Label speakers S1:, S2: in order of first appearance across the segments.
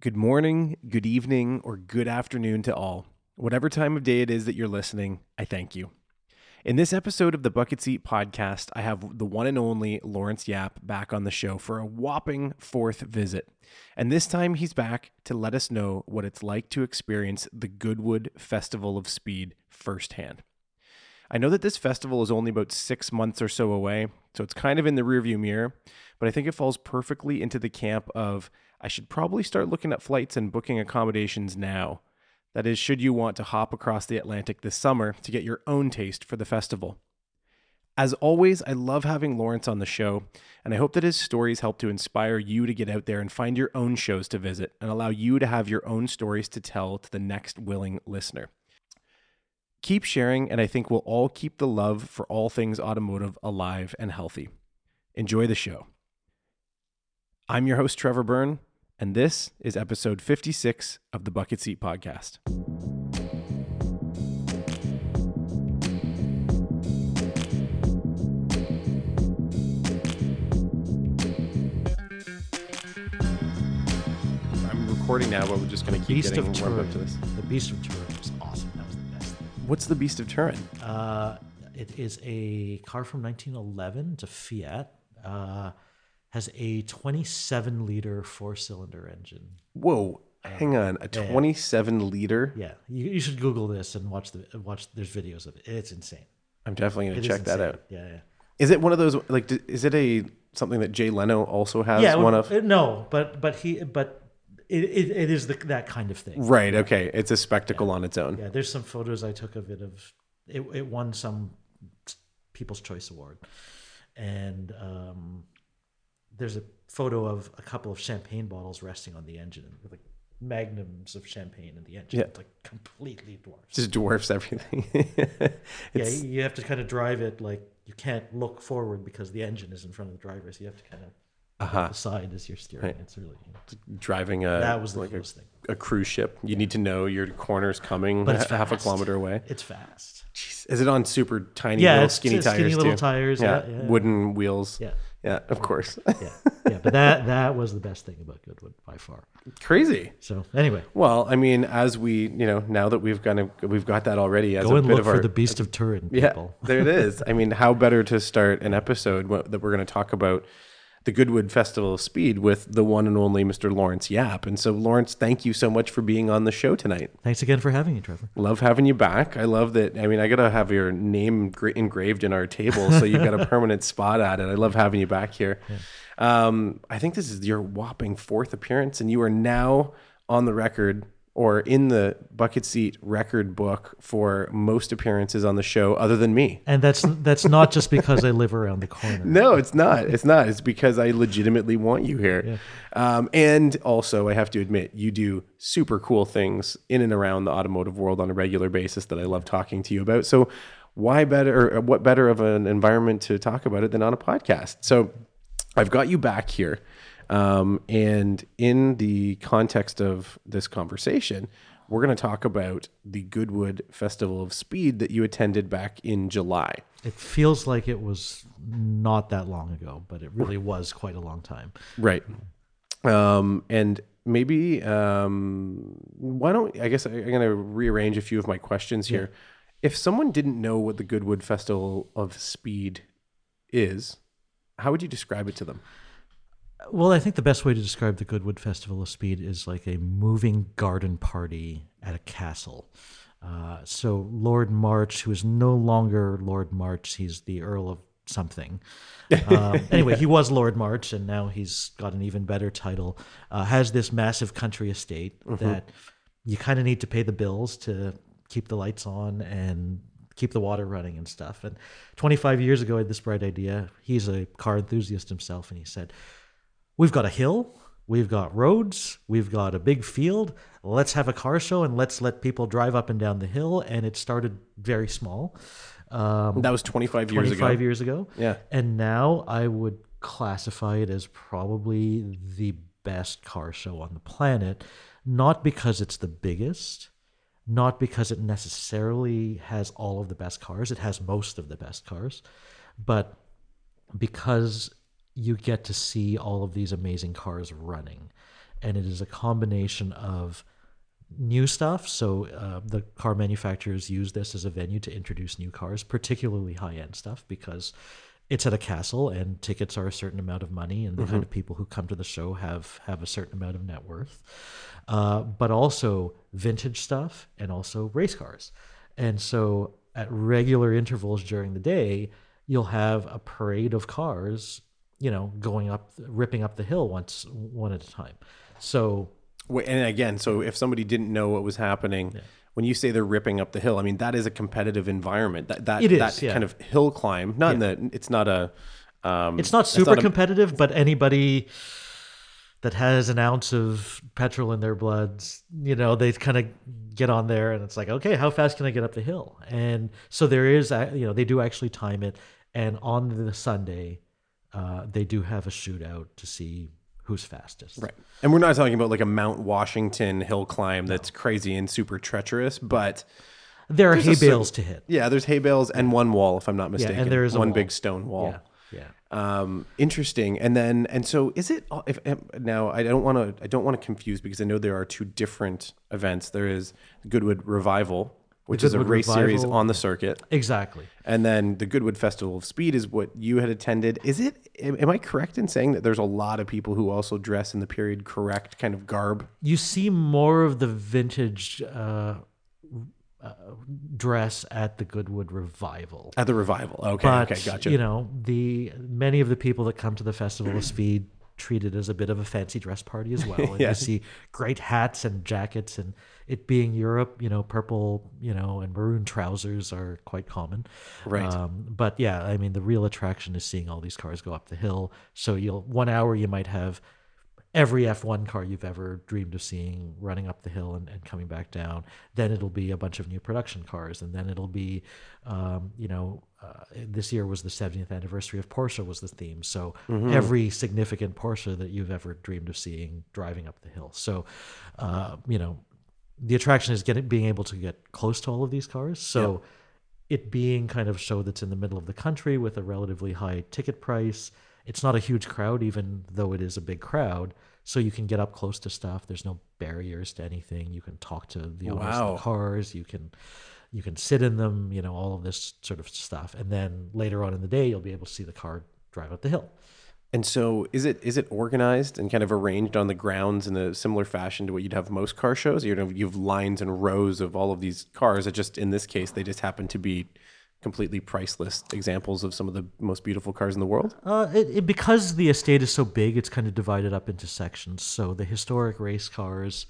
S1: Good morning, good evening, or good afternoon to all. Whatever time of day it is that you're listening, I thank you. In this episode of the Bucket Seat podcast, I have the one and only Laurance Yap back on the show for a whopping fourth visit. And this time he's back to let us know what it's like to experience the Goodwood Festival of Speed firsthand. I know that this festival is only about six months or so away, so it's kind of in the rearview mirror, but I think it falls perfectly into the camp of I should probably start looking at flights and booking accommodations now. That is, should you want to hop across the Atlantic this summer to get your own taste for the festival. As always, I love having Laurance on the show, and I hope that his stories help to inspire you to get out there and find your own shows to visit and allow you to have your own stories to tell to the next willing listener. Keep sharing, and I think we'll all keep the love for all things automotive alive and healthy. Enjoy the show. I'm your host, Trevor Byrne, and this is episode 56 of the Bucket Seat Podcast. I'm recording now, but we're just going to keep
S2: Beast
S1: getting
S2: of
S1: warmed up
S2: Turin.
S1: to this.
S2: The Beast of Turin was awesome. That was the best.
S1: What's the Beast of Turin?
S2: Uh, it is a car from 1911. It's a Fiat. Uh, has a 27 liter four cylinder engine.
S1: Whoa, hang on, a 27 liter?
S2: Yeah, you, you should Google this and watch the watch. There's videos of it. It's insane.
S1: I'm definitely gonna
S2: is
S1: check that out.
S2: Yeah, yeah.
S1: Is it one of those like? Is it a something that Jay Leno also has
S2: yeah,
S1: one
S2: well,
S1: of?
S2: uh, no, but but he but it, it, it is the, that kind of thing.
S1: Right. Okay. It's a spectacle on its own.
S2: Yeah, there's some photos I took of it of it. It won some People's Choice Award, and um, there's a photo of a couple of champagne bottles resting on the engine with like magnums of champagne in the engine.
S1: Yeah.
S2: It's like completely dwarfs.
S1: Just dwarfs everything.
S2: yeah, you have to kind of drive it like you can't look forward because the engine is in front of the driver, so you have to kind of
S1: uh-huh.
S2: side as you're steering.
S1: Right.
S2: It's really
S1: Driving a
S2: that was the
S1: like a,
S2: thing.
S1: a cruise ship. You need to know your corner's coming
S2: But it's
S1: half a kilometer away.
S2: It's fast.
S1: Jeez. Is it on super tiny
S2: Yeah,
S1: little skinny tires
S2: skinny little
S1: too?
S2: tires.
S1: yeah.
S2: Yeah, yeah,
S1: Wooden wheels.
S2: yeah,
S1: Yeah, of course.
S2: yeah, yeah. But that that was the best thing about Goodwood by far.
S1: Crazy.
S2: So anyway,
S1: Well, I mean, as we, you know, now that we've kind of we've got that already as
S2: go
S1: a
S2: and
S1: bit
S2: look
S1: of
S2: for
S1: our
S2: the Beast of Turin,
S1: Yeah, there it is. I mean, how better to start an episode that we're going to talk about the Goodwood Festival of Speed with the one and only Mr. Laurance Yap. And so, Laurance, thank you so much for being on the show tonight.
S2: Thanks again for having me, Trevor.
S1: Love having you back. I love that. I mean, I got to have your name gra- engraved in our table, so you've got a permanent spot at it. I love having you back here. Um, I think this is your whopping fourth appearance, and you are now on the record or in the bucket seat record book for most appearances on the show, other than me.
S2: And that's that's not just because I live around the corner.
S1: No, it's not. It's not. It's because I legitimately want you here. Um, and also, I have to admit, you do super cool things in and around the automotive world on a regular basis that I love talking to you about. So, why better, or what better of an environment to talk about it than on a podcast? So, I've got you back here. Um, and in the context of this conversation, we're going to talk about the Goodwood Festival of Speed that you attended back in July.
S2: It feels like it was not that long ago, but it really was quite a long time.
S1: Right. Um, and maybe um, why don't I guess I- I'm going to rearrange a few of my questions here. If someone didn't know what the Goodwood Festival of Speed is, how would you describe it to them?
S2: Well, I think the best way to describe the Goodwood Festival of Speed is like a moving garden party at a castle. Uh, so Lord March, who is no longer Lord March, he's the Earl of something. Um, anyway, he was Lord March, and now he's got an even better title. Uh, has this massive country estate that you kind of need to pay the bills to keep the lights on and keep the water running and stuff. And 25 years ago, I had this bright idea. He's a car enthusiast himself, and he said, We've got a hill, we've got roads, we've got a big field. Let's have a car show and let's let people drive up and down the hill. And it started very small. Um,
S1: That was 25 years
S2: 25
S1: ago.
S2: years ago.
S1: Yeah.
S2: And now I would classify it as probably the best car show on the planet, not because it's the biggest, not because it necessarily has all of the best cars, it has most of the best cars, but because you get to see all of these amazing cars running. and it is a combination of new stuff. So uh, the car manufacturers use this as a venue to introduce new cars, particularly high end stuff, because it's at a castle and tickets are a certain amount of money, and the kind of people who come to the show have have a certain amount of net worth. Uh, but also vintage stuff and also race cars. And so at regular intervals during the day, you'll have a parade of cars, you know, going up, ripping up the hill once, one at a time. So
S1: and again, so if somebody didn't know what was happening, when you say they're ripping up the hill, I mean that is a competitive environment. That that
S2: It is,
S1: that
S2: yeah.
S1: kind of hill climb. Not in the. It's not a. Um,
S2: it's not super competitive, but anybody that has an ounce of petrol in their bloods, you know, they kind of get on there and it's like, okay, how fast can I get up the hill? And so there is, you know, they do actually time it. And on the Sunday, uh, they do have a shootout to see who's fastest.
S1: Right. And we're not talking about like a Mount Washington hill climb that's crazy and super treacherous, but
S2: There are hay
S1: certain-
S2: bales to hit.
S1: yeah, there's hay bales and one wall, if I'm not mistaken.
S2: and there is
S1: one big stone wall.
S2: Yeah. Yeah.
S1: Um, interesting. And then, and so is it, if, if now I don't want to, I don't want to confuse because I know there are two different events. There is Goodwood Revival, which is a race series on the circuit.
S2: Exactly.
S1: And then the Goodwood Festival of Speed is what you had attended. Is it, am am I correct in saying that there's a lot of people who also dress in the period correct kind of garb?
S2: You see more of the vintage uh, uh, dress at the Goodwood Revival.
S1: At the revival. Okay.
S2: but
S1: okay. Gotcha.
S2: you know the many of the people that come to the festival of speed treat it as a bit of a fancy dress party as well and
S1: Yeah.
S2: you see great hats and jackets and it being europe you know purple you know and maroon trousers are quite common
S1: Right.
S2: um, but yeah i mean the real attraction is seeing all these cars go up the hill so you'll one hour you might have every F1 car you've ever dreamed of seeing running up the hill and, and coming back down. Then it'll be a bunch of new production cars, and then it'll be, um, you know, uh, this year was the 70th anniversary of Porsche was the theme. So every significant Porsche that you've ever dreamed of seeing driving up the hill. So, uh, you know, the attraction is getting being able to get close to all of these cars. So. It being kind of a show that's in the middle of the country with a relatively high ticket price, it's not a huge crowd, even though it is a big crowd. So you can get up close to stuff. There's no barriers to anything. You can talk to the owners of the cars. You can you can sit in them. You know all of this sort of stuff. And then later on in the day, you'll be able to see the car drive up the hill.
S1: And so, is it is it organized and kind of arranged on the grounds in a similar fashion to what you'd have most car shows? You know, you have lines and rows of all of these cars. That just in this case, they just happen to be completely priceless examples of some of the most beautiful cars in the world.
S2: Uh, it, it, because the estate is so big, it's kind of divided up into sections. So the historic race cars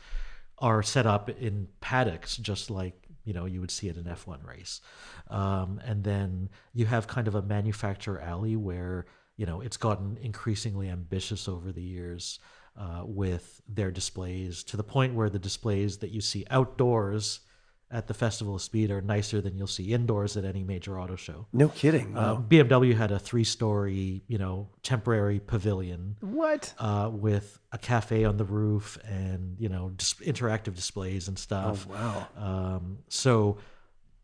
S2: are set up in paddocks, just like you know you would see at an F1 race. Um, and then you have kind of a manufacturer alley where you know it's gotten increasingly ambitious over the years uh, with their displays to the point where the displays that you see outdoors at the Festival of Speed are nicer than you'll see indoors at any major auto show.
S1: No kidding.
S2: Uh, BMW had a three-story, you know, temporary pavilion
S1: what?
S2: uh, with a cafe on the roof and you know dis- interactive displays and stuff.
S1: wow.
S2: Um, so,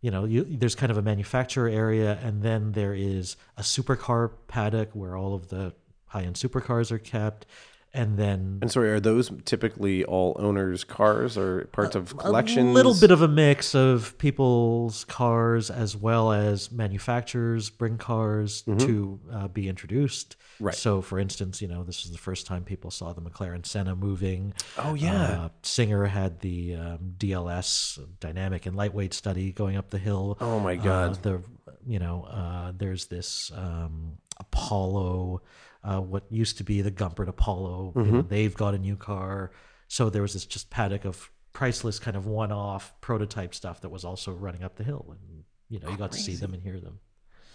S2: you know, you, there's kind of a manufacturer area, and then there is a supercar paddock where all of the high-end supercars are kept, and then
S1: And sorry, are those typically all owners' cars or parts of collections?
S2: A little bit of a mix of people's cars as well as manufacturers bring cars to uh, be introduced.
S1: Mm-hmm. Right.
S2: So, for instance, you know, this is the first time people saw the McLaren Senna moving.
S1: Oh, yeah.
S2: Uh, Singer had the um, DLS dynamic and lightweight study going up the hill.
S1: Oh, my
S2: Uh,
S1: God.
S2: the you know, uh, there's this um, Apollo, uh, what used to be the Gumpert Apollo.
S1: Mm-hmm.
S2: know, they've got a new car. So there was this just paddock of priceless kind of one-off prototype stuff that was also running up the hill, and you know, you got to see them and hear them.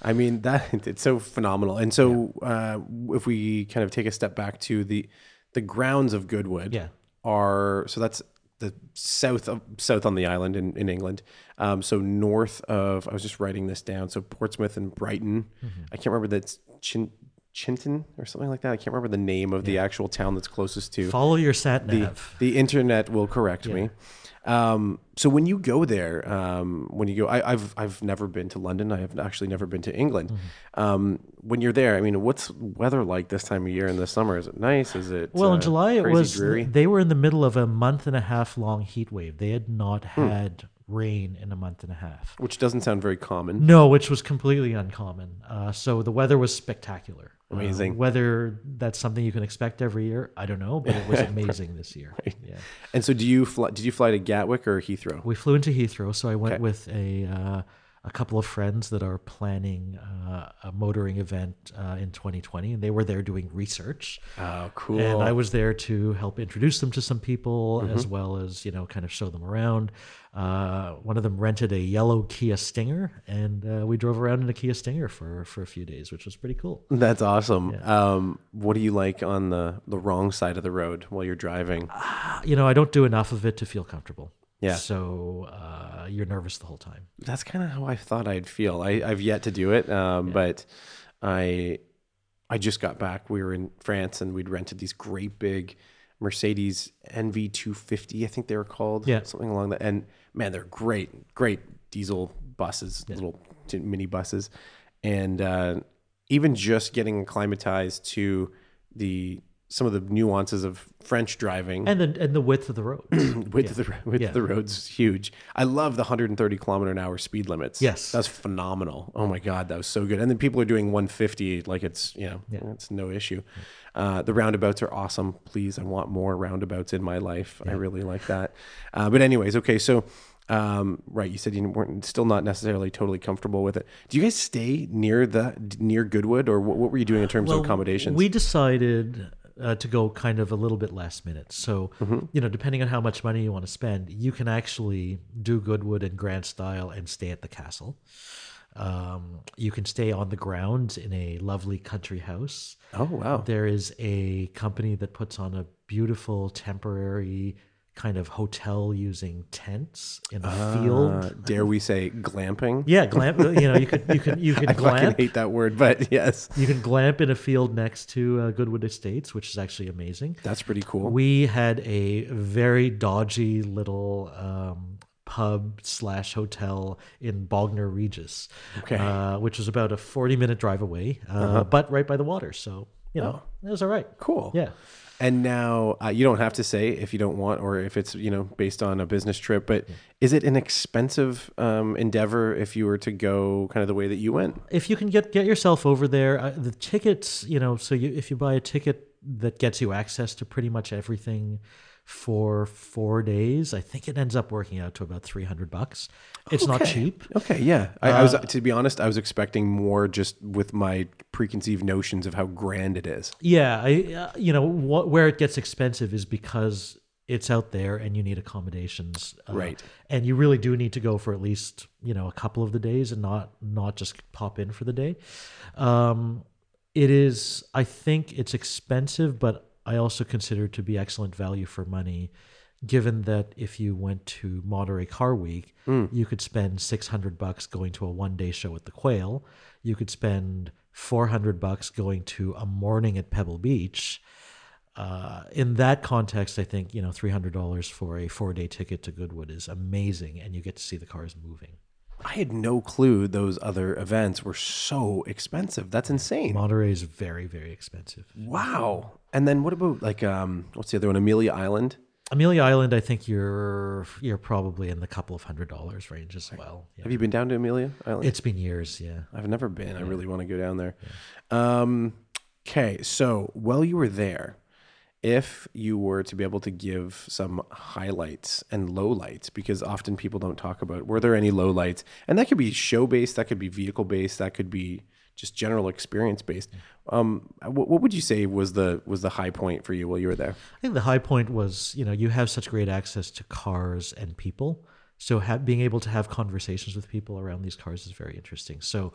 S1: I mean that it's so phenomenal. And so uh, if we kind of take a step back to the the grounds of Goodwood
S2: Yeah.
S1: are so that's the south of south on the island in, in England. Um, so north of I was just writing this down. So Portsmouth and Brighton.
S2: Mm-hmm.
S1: I can't remember that's Chin, Chinton or something like that. I can't remember the name of the actual town that's closest to
S2: Follow your sat
S1: the,
S2: nav.
S1: the internet will correct me. Um, so when you go there, um, when you go, I, I've I've never been to London. I have actually never been to England.
S2: Mm-hmm.
S1: Um, when you're there, I mean, what's weather like this time of year in the summer? Is it nice? Is it
S2: Well, in
S1: uh,
S2: July it was
S1: dreary?
S2: they were in the middle of a month and a half long heat wave. They had not
S1: Hmm.
S2: had rain in a month and a half.
S1: which doesn't sound very common.
S2: No, which was completely uncommon. Uh, so the weather was spectacular. Uh,
S1: Amazing.
S2: whether that's something you can expect every year, I don't know, but it was amazing this year. Yeah.
S1: And so, do you fly, did you fly to Gatwick or Heathrow?
S2: We flew into Heathrow, so I went
S1: Okay.
S2: with a uh, a couple of friends that are planning uh, a motoring event uh, in 2020, and they were there doing research.
S1: Oh, cool.
S2: And I was there to help introduce them to some people,
S1: Mm-hmm.
S2: as well as you know, kind of show them around. Uh, one of them rented a yellow Kia Stinger, and uh, we drove around in a Kia Stinger for for a few days, which was pretty cool.
S1: That's awesome. Um, what do you like on the the wrong side of the road while you're driving?
S2: You know, I don't do enough of it to feel comfortable.
S1: Yeah.
S2: So uh, you're nervous the whole time.
S1: That's kind of how I thought I'd feel. I, I've yet to do it, um, but I I just got back. We were in France and we'd rented these great big Mercedes NV 250, I think they were called.
S2: Yeah.
S1: Something along that. And man, they're great, great diesel buses, little t- mini buses. And uh, even just getting acclimatized to the some of the nuances of French driving
S2: And the and the width of the road.
S1: width of the width
S2: Yeah.
S1: of the road's huge. I love the 130 kilometer an hour speed limits.
S2: Yes.
S1: that's phenomenal. Oh my god, that was so good. And then people are doing 150 like it's you know
S2: Yeah.
S1: it's no issue. Uh, the roundabouts are awesome. Please, I want more roundabouts in my life. I really like that. Uh, but anyways, okay, so. Um, right, you said you weren't still not necessarily totally comfortable with it. Do you guys stay near the near Goodwood, or what, what were you doing in terms of accommodations?
S2: We decided uh, to go kind of a little bit last minute. So,
S1: Mm-hmm.
S2: you know, depending on how much money you want to spend, you can actually do Goodwood and Grand Style and stay at the castle. Um, you can stay on the grounds in a lovely country house.
S1: oh wow,
S2: There is a company that puts on a beautiful temporary kind of hotel using tents in a field.
S1: Uh, dare we say glamping?
S2: Yeah, glamp. You know, you could you can you can
S1: I fucking
S2: glamp.
S1: hate that word, but yes,
S2: You can glamp in a field next to uh, Goodwood Estates, which is actually amazing.
S1: that's pretty cool.
S2: We had a very dodgy little um, pub slash hotel in Bognor Regis,
S1: Okay. Uh-huh.
S2: uh, which was about a forty-minute drive away, uh, but right by the water. So you know, it was all right.
S1: cool.
S2: Yeah.
S1: And now uh, you don't have to say if you don't want, or if it's you know based on a business trip. But is it an expensive um, endeavor if you were to go kind of the way that you went?
S2: if you can get get yourself over there, uh, the tickets, you know, so you if you buy a ticket that gets you access to pretty much everything for four days, I think it ends up working out to about three hundred bucks. It's not cheap.
S1: Okay, yeah. I, I was to be honest, I was expecting more just with my preconceived notions of how grand it is.
S2: Yeah, I uh, you know what where it gets expensive is because it's out there and you need accommodations, uh,
S1: Right.
S2: And you really do need to go for at least you know a couple of the days and not not just pop in for the day. Um, it is, I think, it's expensive, but I also consider it to be excellent value for money. Given that if you went to Monterey Car Week, you could spend six hundred bucks going to a one day show at the Quail. You could spend four hundred bucks going to a morning at Pebble Beach. Uh, in that context, I think you know three hundred dollars for a four day ticket to Goodwood is amazing, and you get to see the cars moving.
S1: I had no clue those other events were so expensive. That's insane.
S2: Monterey is very very expensive.
S1: Wow. And then what about like um what's the other one? Amelia Island?
S2: Amelia Island, I think you're you're probably in the couple of hundred dollars range as well. Yeah.
S1: Have you been down to Amelia Island?
S2: It's been years, yeah.
S1: I've never been. I really want to go down there. Um, okay, so while you were there, if you were to be able to give some highlights and lowlights, because often people don't talk about, were there any lowlights? And that could be show based, that could be vehicle based, that could be just general experience based. Um, what, what would you say was the was the high point for you while you were there?
S2: I think the high point was, you know, you have such great access to cars and people. So being able to have conversations with people around these cars is very interesting. So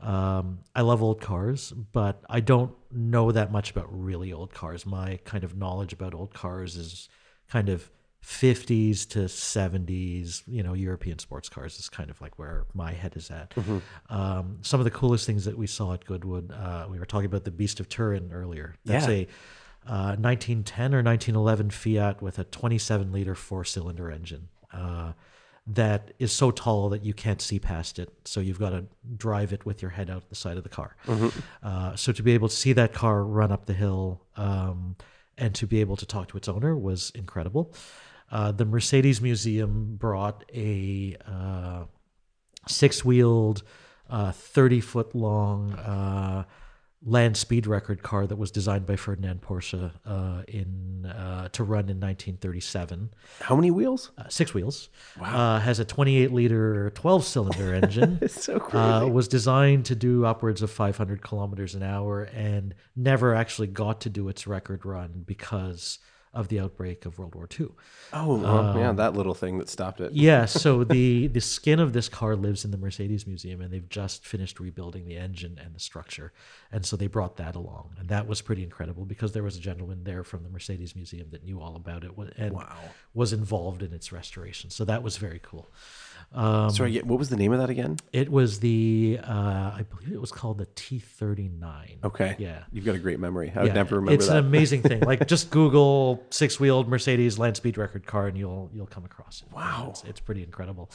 S2: um, I love old cars, but I don't know that much about really old cars. My kind of knowledge about old cars is kind of 50s to 70s, you know, European sports cars is kind of like where my head is at. Um, some of the coolest things that we saw at Goodwood, uh, we were talking about the Beast of Turin earlier. That's
S1: Yeah.
S2: a uh, 1910 or 1911 Fiat with a 27 liter four cylinder engine. uh, that is so tall that you can't see past it. So you've got to drive it with your head out the side of the car. Uh, so to be able to see that car run up the hill um, and to be able to talk to its owner was incredible. Uh, the Mercedes Museum brought a uh, six wheeled, 30 foot long uh, land speed record car that was designed by Ferdinand Porsche uh, in uh, to run in 1937.
S1: How many wheels?
S2: Uh, six wheels. Uh, has a 28 liter, 12 cylinder engine.
S1: It's so crazy.
S2: Uh, was designed to do upwards of 500 kilometers an hour and never actually got to do its record run because of the outbreak of World War II.
S1: oh, well, yeah, um, that little thing that stopped it.
S2: Yeah, so the the skin of this car lives in the Mercedes Museum, and they've just finished rebuilding the engine and the structure, and so they brought that along, and that was pretty incredible because there was a gentleman there from the Mercedes Museum that knew all about it and was involved in its restoration. So that was very cool. Um,
S1: Sorry, yeah, what was the name of that again?
S2: It was the uh, I believe it was called the T thirty nine.
S1: Okay.
S2: Yeah.
S1: You've got a great memory. I would never remember
S2: it's
S1: that.
S2: an amazing thing. Like just Google six wheeled Mercedes land speed record car, and you'll you'll come across it.
S1: Wow.
S2: it's, it's pretty incredible.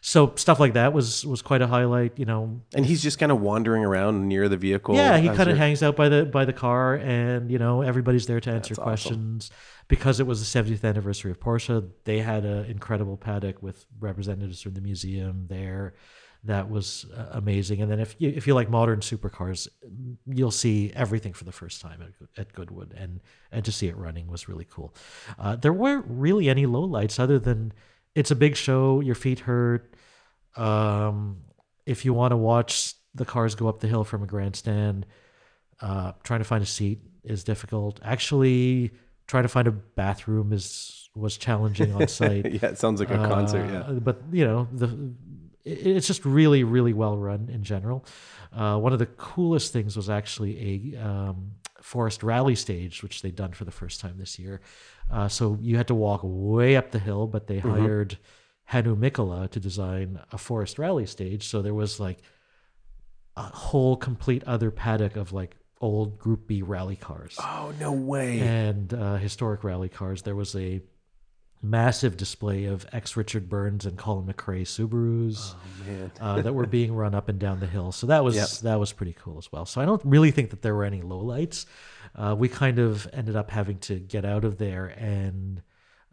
S2: So stuff like that was was quite a highlight. You know,
S1: and he's just kind of wandering around near the vehicle.
S2: yeah, he kind of hangs out by the by the car, and you know everybody's there to answer
S1: awesome.
S2: questions. Because it was the 70th anniversary of Porsche, they had an incredible paddock with representatives from the museum there. That was uh, amazing. And then if you if you like modern supercars, you'll see everything for the first time at, at Goodwood, and and to see it running was really cool. Uh, there weren't really any lowlights other than it's a big show. Your feet hurt. Um, if you want to watch the cars go up the hill from a grandstand, uh, trying to find a seat is difficult. Actually, trying to find a bathroom is was challenging on site.
S1: yeah, it sounds like a concert. Yeah.
S2: Uh, but you know the it- it's just really really well run in general. Uh, one of the coolest things was actually a um, forest rally stage, which they'd done for the first time this year. Uh, so you had to walk way up the hill, but they hired Hannu Mikkola to design a forest rally stage. So there was like a whole complete other paddock of like old Group B rally cars
S1: Oh no way!
S2: and uh, historic rally cars. There was a massive display of ex Richard Burns and Colin McRae Subarus
S1: Man.
S2: uh, that were being run up and down the hill. So that was
S1: Yep.
S2: that was pretty cool as well. So I don't really think that there were any lowlights. Uh, we kind of ended up having to get out of there and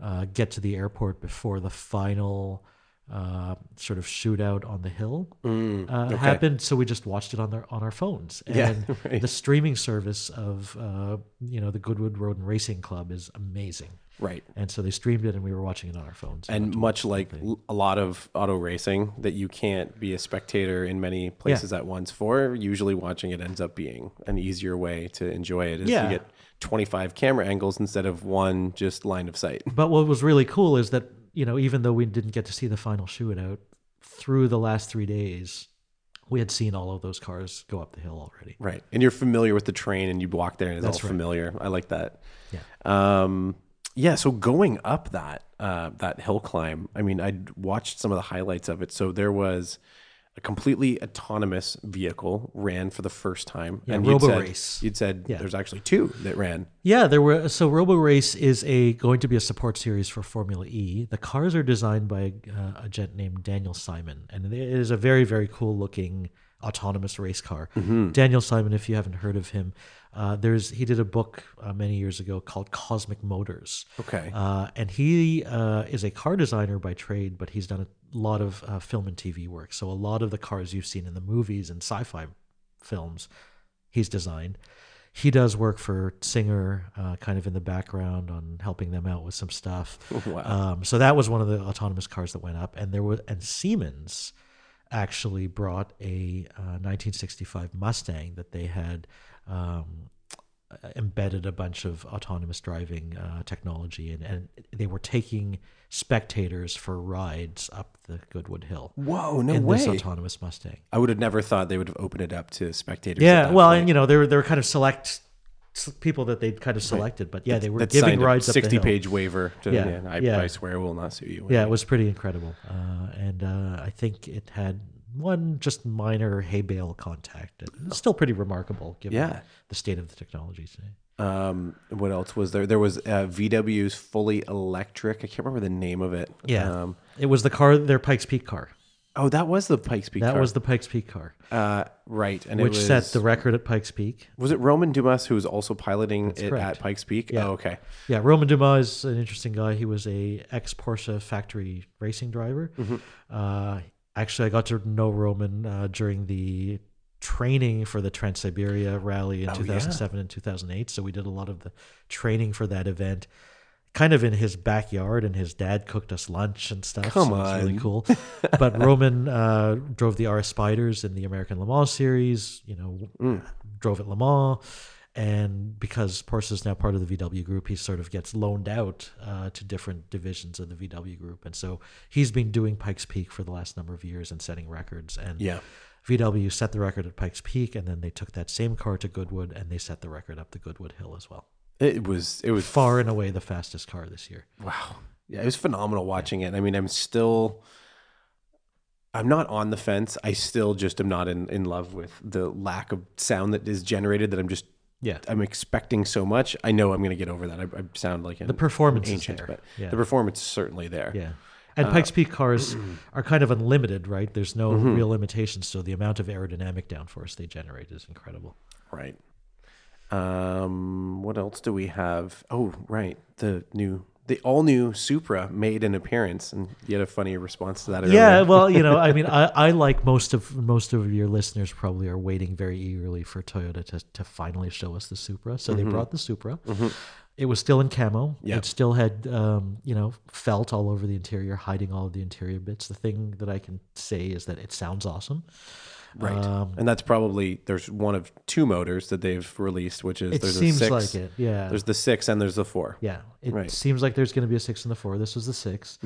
S2: uh, get to the airport before the final uh, sort of shootout on the hill uh, happened. So we just watched it on their on our phones. And
S1: Yeah, right.
S2: the streaming service of uh, you know the Goodwood Road and Racing Club is amazing.
S1: Right.
S2: And so they streamed it, and we were watching it on our phones.
S1: And much like a lot of auto racing that you can't be a spectator in many places at once for, usually watching it ends up being an easier way to enjoy it. Is
S2: Yeah.
S1: you get 25 camera angles instead of one just line of sight.
S2: But what was really cool is that you know even though we didn't get to see the final shootout through the last three days, we had seen all of those cars go up the hill already.
S1: Right. And you're familiar with the train and you walk there and it's
S2: That's
S1: all
S2: right.
S1: familiar. I like that.
S2: Yeah.
S1: Um, yeah. So going up that, uh, that hill climb, I mean, I'd watched some of the highlights of it. So there was a completely autonomous vehicle ran for the first time.
S2: Yeah,
S1: and you'd said,
S2: RoboRace.
S1: you'd said
S2: Yeah.
S1: there's actually two that ran.
S2: Yeah, there were. So Robo Race is a going to be a support series for Formula E. The cars are designed by uh, a gent named Daniel Simon, and it is a very very cool looking autonomous race car. Daniel Simon, if you haven't heard of him, uh, there's he did a book uh, many years ago called Cosmic Motors.
S1: Okay.
S2: Uh, and he uh, is a car designer by trade, but he's done a lot of uh, film and TV work. So a lot of the cars you've seen in the movies and sci-fi films, he's designed. He does work for Singer, uh, kind of in the background on helping them out with some stuff.
S1: Wow.
S2: Um, so that was one of the autonomous cars that went up, and there was and Siemens actually brought a uh, 1965 Mustang that they had um, embedded a bunch of autonomous driving uh, technology, and, and they were taking spectators for rides up the Goodwood Hill
S1: Whoa, no
S2: in
S1: way.
S2: this autonomous Mustang.
S1: I would have never thought they would have opened it up to spectators.
S2: Yeah, well,
S1: point.
S2: and you know, they were they were kind of select people that they'd kind of selected, but yeah, they were giving rides up the
S1: 60
S2: hill.
S1: page waiver. To,
S2: Yeah,
S1: yeah, I,
S2: yeah.
S1: I swear I will not sue you.
S2: Yeah, it was pretty incredible, uh, and uh, I think it had one just minor hay bale contact. It's still pretty remarkable given
S1: Yeah.
S2: the state of the technology today.
S1: Um, what else was there? There was uh, VW's fully electric. I can't remember the name of it.
S2: Yeah,
S1: Um,
S2: it was the car, their Pikes Peak car.
S1: oh, that was the Pikes Peak.
S2: That
S1: car.
S2: was the Pikes Peak car,
S1: uh, right, and
S2: which
S1: it was,
S2: set the record at Pikes Peak.
S1: Was it Romain Dumas who was also piloting it
S2: correct.
S1: at Pikes Peak?
S2: Yeah.
S1: Oh, okay.
S2: Yeah, Romain Dumas is an interesting guy. He was a ex Porsche factory racing driver.
S1: Mm-hmm.
S2: Uh, actually, I got to know Romain uh, during the training for the Trans Siberia rally in
S1: Oh,
S2: 2007 and 2008. So we did a lot of the training for that event, kind of in his backyard, and his dad cooked us lunch and stuff.
S1: Come
S2: so It was really cool. but Romain uh, drove the RS Spiders in the American Le Mans series. You know,
S1: Mm.
S2: drove at Le Mans. And because Porsche is now part of the VW group, he sort of gets loaned out uh, to different divisions of the VW group. And so he's been doing Pikes Peak for the last number of years and setting records. And
S1: Yeah.
S2: VW set the record at Pikes Peak, and then they took that same car to Goodwood and they set the record up the Goodwood Hill as well.
S1: It was. It was
S2: Far and away the fastest car this year.
S1: Wow. Yeah, it was phenomenal watching it. I mean, I'm still I'm not on the fence. I still just am not in, in love with the lack of sound that is generated that I'm just
S2: Yeah.
S1: I'm expecting so much. I know I'm going to get over that. I, I sound like an
S2: The performance is
S1: ancient,
S2: there.
S1: but
S2: Yeah.
S1: the performance is certainly there.
S2: Yeah. And Pikes Peak cars are kind of unlimited, right? There's no
S1: Mm-hmm.
S2: real limitations. So the amount of aerodynamic downforce they generate is incredible.
S1: Right. Um, what else do we have? Oh, right. The new, the all new Supra made an appearance, and you had a funny response to that. Earlier.
S2: Yeah, well, you know, I mean, I, I like most of most of your listeners probably are waiting very eagerly for Toyota to, to finally show us the Supra. So they brought the Supra. It was still in camo.
S1: Yeah.
S2: It still had, um, you know, felt all over the interior, hiding all of the interior bits. The thing that I can say is that it sounds awesome.
S1: Right.
S2: Um,
S1: and that's probably there's one of two motors that they've released, which is
S2: It
S1: there's
S2: seems
S1: a six,
S2: like it. Yeah.
S1: There's the six and there's the four.
S2: Yeah, it
S1: Right. Mm-hmm.
S2: seems like there's going to be a six and the four. This was the 6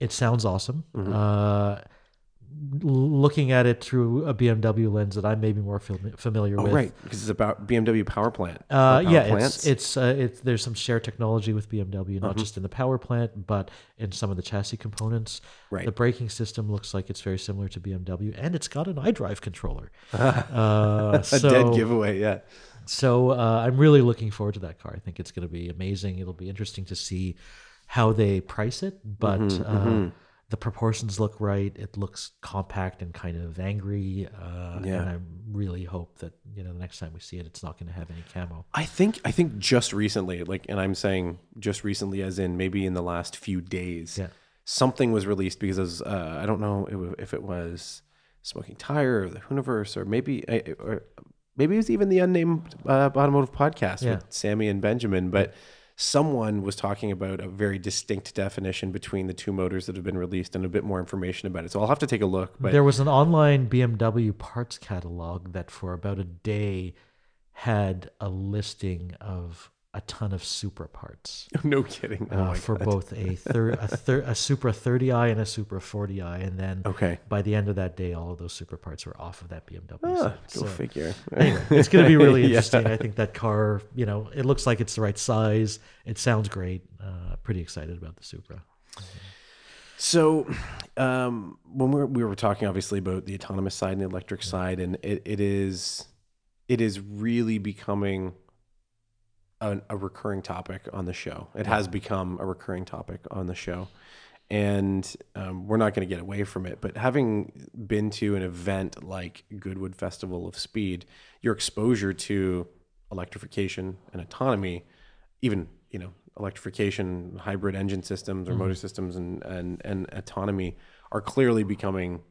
S2: It sounds awesome. Uh, l- looking at it through a BMW lens that I'm maybe more familiar
S1: Oh,
S2: with.
S1: right, because it's about BMW power plant.
S2: Uh,
S1: power
S2: yeah,
S1: plants.
S2: it's it's uh, it's there's some shared technology with BMW,
S1: Mm-hmm.
S2: not just in the power plant, but in some of the chassis components.
S1: Right.
S2: The braking system looks like it's very similar to BMW, and it's got an iDrive controller. uh,
S1: a dead giveaway. Yeah.
S2: so uh, I'm really looking forward to that car. I think it's going to be amazing. It'll be interesting to see how they price it, but
S1: Mm-hmm,
S2: uh, the proportions look right. It looks compact and kind of angry, uh,
S1: Yeah.
S2: and I really hope that you know the next time we see it, it's not going to have any camo.
S1: I think I think just recently, like, and I'm saying just recently, as in maybe in the last few days,
S2: Yeah.
S1: something was released because was, uh, I don't know if- it was Smoking Tire or the Hooniverse or maybe or maybe it was even the unnamed uh, automotive podcast
S2: Yeah.
S1: with Sammy and Benjamin, but. Someone was talking about a very distinct definition between the two motors that have been released and a bit more information about it. So I'll have to take a look. But
S2: there was an online BMW parts catalog that for about a day had a listing of a ton of Supra parts.
S1: no kidding. Oh
S2: uh, for
S1: God.
S2: both a thir- a, thir- a Supra 30i and a Supra 40i, and then
S1: Okay.
S2: by the end of that day, all of those Supra parts were off of that BMW.
S1: Ah,
S2: so,
S1: go
S2: so
S1: figure.
S2: anyway, it's going to be really
S1: Yeah.
S2: interesting. I think that car, you know, it looks like it's the right size. It sounds great. Uh, pretty excited about the Supra.
S1: So, um, when we were, we were talking obviously about the autonomous side and the electric side, and it, it is it is really becoming a, a recurring topic on the show. It has become a recurring topic on the show, and um, we're not going to get away from it. But having been to an event like Goodwood Festival of Speed, your exposure to electrification and autonomy, even you know electrification, hybrid engine systems or motor systems, and and and autonomy are clearly becoming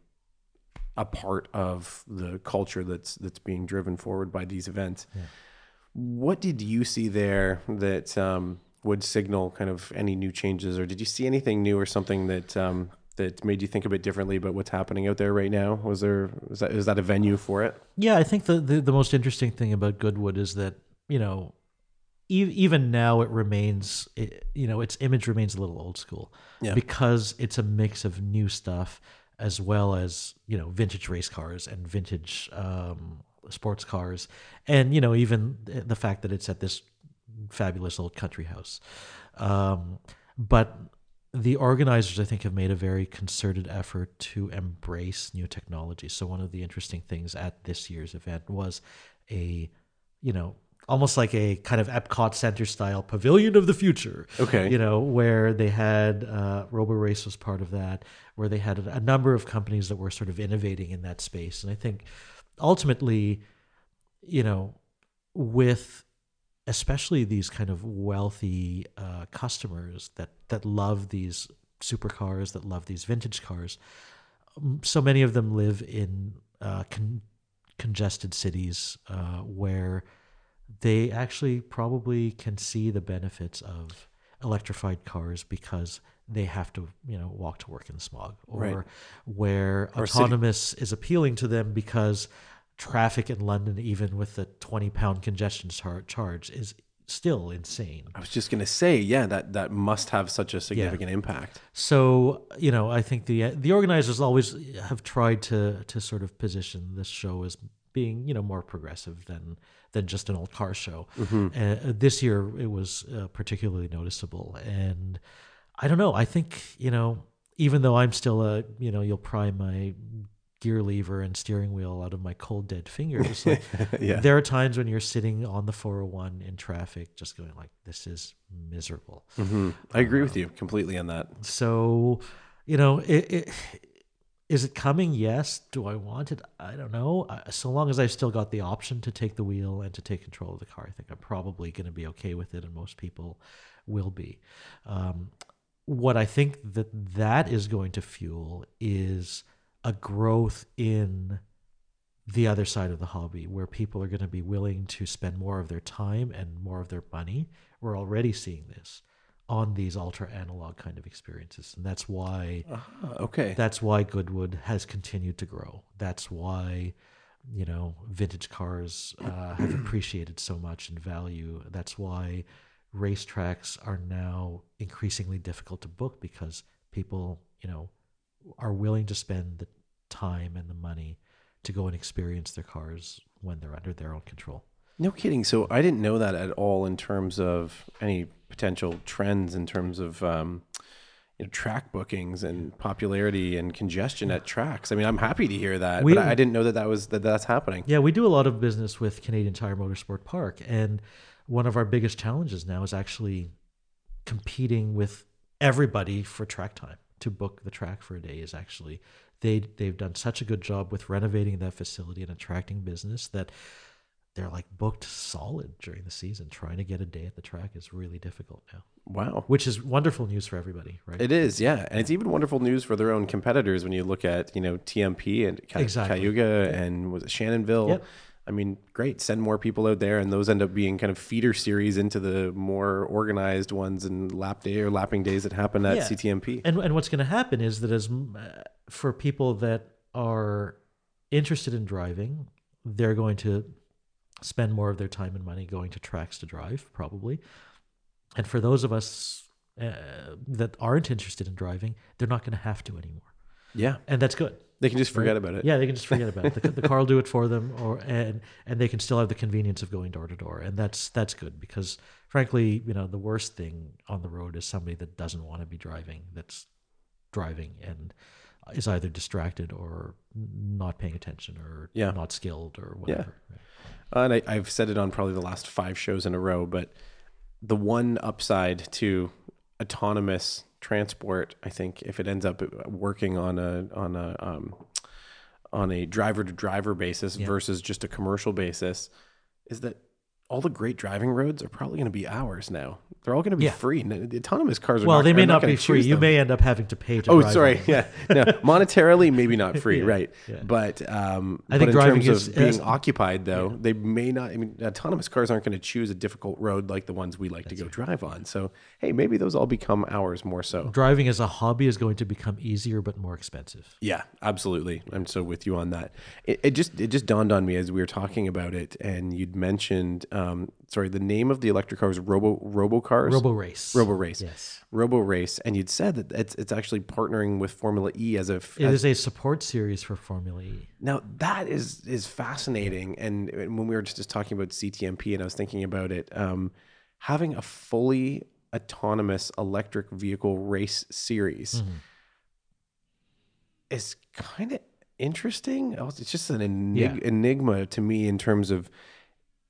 S1: a part of the culture that's that's being driven forward by these events. What did you see there that um, would signal kind of any new changes, or did you see anything new or something that um, that made you think a bit differently about what's happening out there right now? Was there is that is that a venue for it?
S2: Yeah, I think the, the, the most interesting thing about Goodwood is that, you know, e- even now it remains, it, you know, its image remains a little old school
S1: Yeah.
S2: because it's a mix of new stuff as well as, you know, vintage race cars and vintage um, sports cars. And, you know, even the fact that it's at this fabulous old country house. Um, but the organizers, I think, have made a very concerted effort to embrace new technology. So one of the interesting things at this year's event was a, you know, almost like a kind of Epcot Center style pavilion of the future.
S1: Okay.
S2: You know, where they had uh, Robo Race was part of that, where they had a, a number of companies that were sort of innovating in that space. And I think ultimately, you know, with especially these kind of wealthy uh, customers that that love these supercars, that love these vintage cars, so many of them live in uh, con- congested cities uh, where they actually probably can see the benefits of electrified cars because they have to you know walk to work in smog or
S1: Right.
S2: where
S1: Or city-
S2: autonomous is appealing to them because traffic in london even with the 20 pound congestion char- charge is still insane
S1: I was just gonna say, yeah, that that must have such a significant impact.
S2: so you know, I think the the organizers always have tried to to sort of position this show as being you know more progressive than than just an old car show. Uh, this year it was uh, particularly noticeable, and I don't know. I think you know, even though I'm still a you know, you'll pry my gear lever and steering wheel out of my cold dead fingers. Like,
S1: Yeah.
S2: There are times when you're sitting on the 401 in traffic, just going like, "This is miserable."
S1: hmm I agree with you completely on that.
S2: So, you know, it, it, is it coming? Yes. Do I want it? I don't know. So long as I've still got the option to take the wheel and to take control of the car, I think I'm probably going to be okay with it, and most people will be. Um, what I think that that is going to fuel is a growth in the other side of the hobby where people are going to be willing to spend more of their time and more of their money. We're already seeing this on these ultra analog kind of experiences. And that's why
S1: Ah, okay.
S2: that's why Goodwood has continued to grow. That's why you know vintage cars uh, have appreciated so much in value. That's why racetracks are now increasingly difficult to book because people you know are willing to spend the time and the money to go and experience their cars when they're under their own control.
S1: No kidding. So I didn't know that at all in terms of any potential trends in terms of um, you know, track bookings and popularity and congestion at tracks. I mean, I'm happy to hear that,
S2: We-
S1: but I I didn't know that that was that that's happening.
S2: Yeah, we do a lot of business with Canadian Tire Motorsport Park, and one of our biggest challenges now is actually competing with everybody for track time to book the track for a day. Is actually they they've done such a good job with renovating that facility and attracting business that they're like booked solid during the season. Trying to get a day at the track is really difficult now,
S1: Wow.
S2: which is wonderful news for everybody, right?
S1: It is, yeah, and it's even wonderful news for their own competitors when you look at you know TMP and
S2: Exactly.
S1: Cayuga and was it Shannonville.
S2: Yep.
S1: I mean, great. Send more people out there, and those end up being kind of feeder series into the more organized ones and lap day or lapping days that happen at
S2: Yeah.
S1: CTMP.
S2: And and what's going to happen is that as uh, for people that are interested in driving, they're going to spend more of their time and money going to tracks to drive, probably. And for those of us uh, that aren't interested in driving, they're not going to have to anymore,
S1: yeah,
S2: and that's good.
S1: They can just forget about it.
S2: Yeah, they can just forget about it. The, the car will do it for them, or and and they can still have the convenience of going door to door, and that's that's good because frankly, you know, the worst thing on the road is somebody that doesn't want to be driving, that's driving and is either distracted or not paying attention or
S1: Yeah.
S2: not skilled or whatever. right?
S1: Uh, and I, I've said it on probably the last five shows in a row, but the one upside to autonomous transport, I think, if it ends up working on a on a um, on a driver to driver basis
S2: Yeah.
S1: versus just a commercial basis, is that all the great driving roads are probably going to be ours now. They're all going to be
S2: Yeah.
S1: free. The autonomous cars are
S2: Well,
S1: not,
S2: they may not,
S1: gonna
S2: be free. You may end up having to pay to
S1: Oh, sorry. Yeah, no, monetarily maybe not free,
S2: Yeah,
S1: right?
S2: yeah.
S1: But um,
S2: I
S1: but
S2: think
S1: in
S2: driving
S1: terms
S2: is-
S1: of being
S2: is-
S1: occupied, though, they may not. I mean, autonomous cars aren't going to choose a difficult road like the ones we like to go drive on. So, hey, maybe those all become ours more so.
S2: Driving as a hobby is going to become easier but more expensive.
S1: Yeah, absolutely. I'm so with you on that. It, it just it just dawned on me as we were talking about it, and you'd mentioned, um, sorry, the name of the electric car was Robo Robo Cars.
S2: Robo race.
S1: Robo Race.
S2: Yes.
S1: Robo Race, and you'd said that it's it's actually partnering with Formula E as a f-
S2: It is a support series for Formula E.
S1: Now that is is fascinating, and, when we were just, just talking about CTMP, and I was thinking about it, um, having a fully autonomous electric vehicle race series
S2: Mm-hmm.
S1: is kind of interesting. It's just an enig-
S2: Yeah.
S1: enigma to me in terms of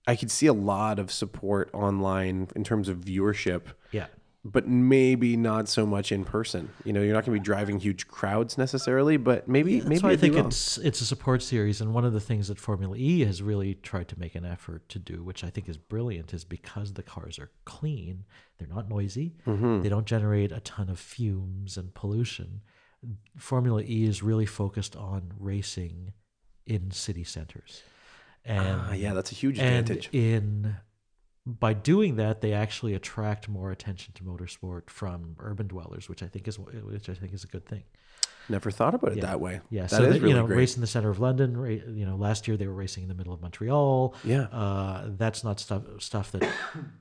S1: I could see a lot of support online in terms of viewership,
S2: Yeah.
S1: but maybe not so much in person. You know, you're not going to be driving huge crowds necessarily, but maybe maybe
S2: I think it's it's a support series, and one of the things that Formula E has really tried to make an effort to do, which I think is brilliant, is because the cars are clean, they're not noisy,
S1: Mm-hmm.
S2: they don't generate a ton of fumes and pollution. Formula E is really focused on racing in city centers, and
S1: Ah, yeah, that's a huge
S2: and
S1: advantage.
S2: in by doing that, they actually attract more attention to motorsport from urban dwellers, which I think is which I think is a good thing.
S1: Never thought about it
S2: Yeah.
S1: that way.
S2: Yeah,
S1: that
S2: so
S1: really
S2: you know,
S1: great.
S2: race in the center of London. You know, last year they were racing in the middle of Montreal.
S1: Yeah.
S2: uh, that's not stuff stuff that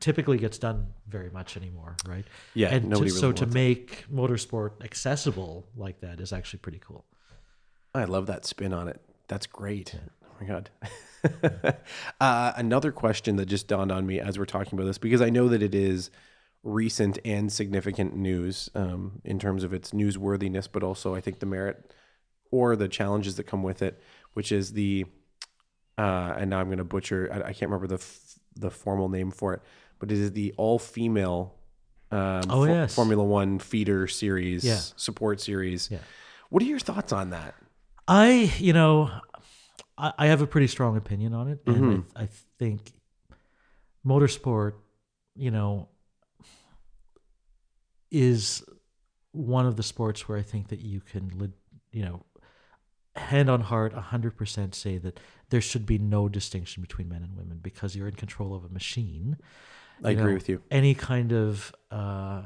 S2: typically gets done very much anymore, right?
S1: Yeah,
S2: and
S1: nobody
S2: to,
S1: really
S2: so to make motorsport accessible like that is actually pretty cool.
S1: I love that spin on it. That's great. Oh my god. uh, another question that just dawned on me as we're talking about this, because I know that it is recent and significant news um, in terms of its newsworthiness, but also I think the merit or the challenges that come with it, which is the uh, and now I'm going to butcher. I, I can't remember the f- the formal name for it, but it is the all female. Um,
S2: Oh, yes.
S1: Formula One feeder series,
S2: Yeah.
S1: support series.
S2: Yeah.
S1: What are your thoughts on that?
S2: I, you know, I, I have a pretty strong opinion on it, and
S1: Mhm.
S2: I, I think motorsport, you know, is one of the sports where I think that you can, you know, hand on heart, hundred percent say that there should be no distinction between men and women because you're in control of a machine.
S1: I
S2: You
S1: agree
S2: know,
S1: with you.
S2: Any kind of, uh,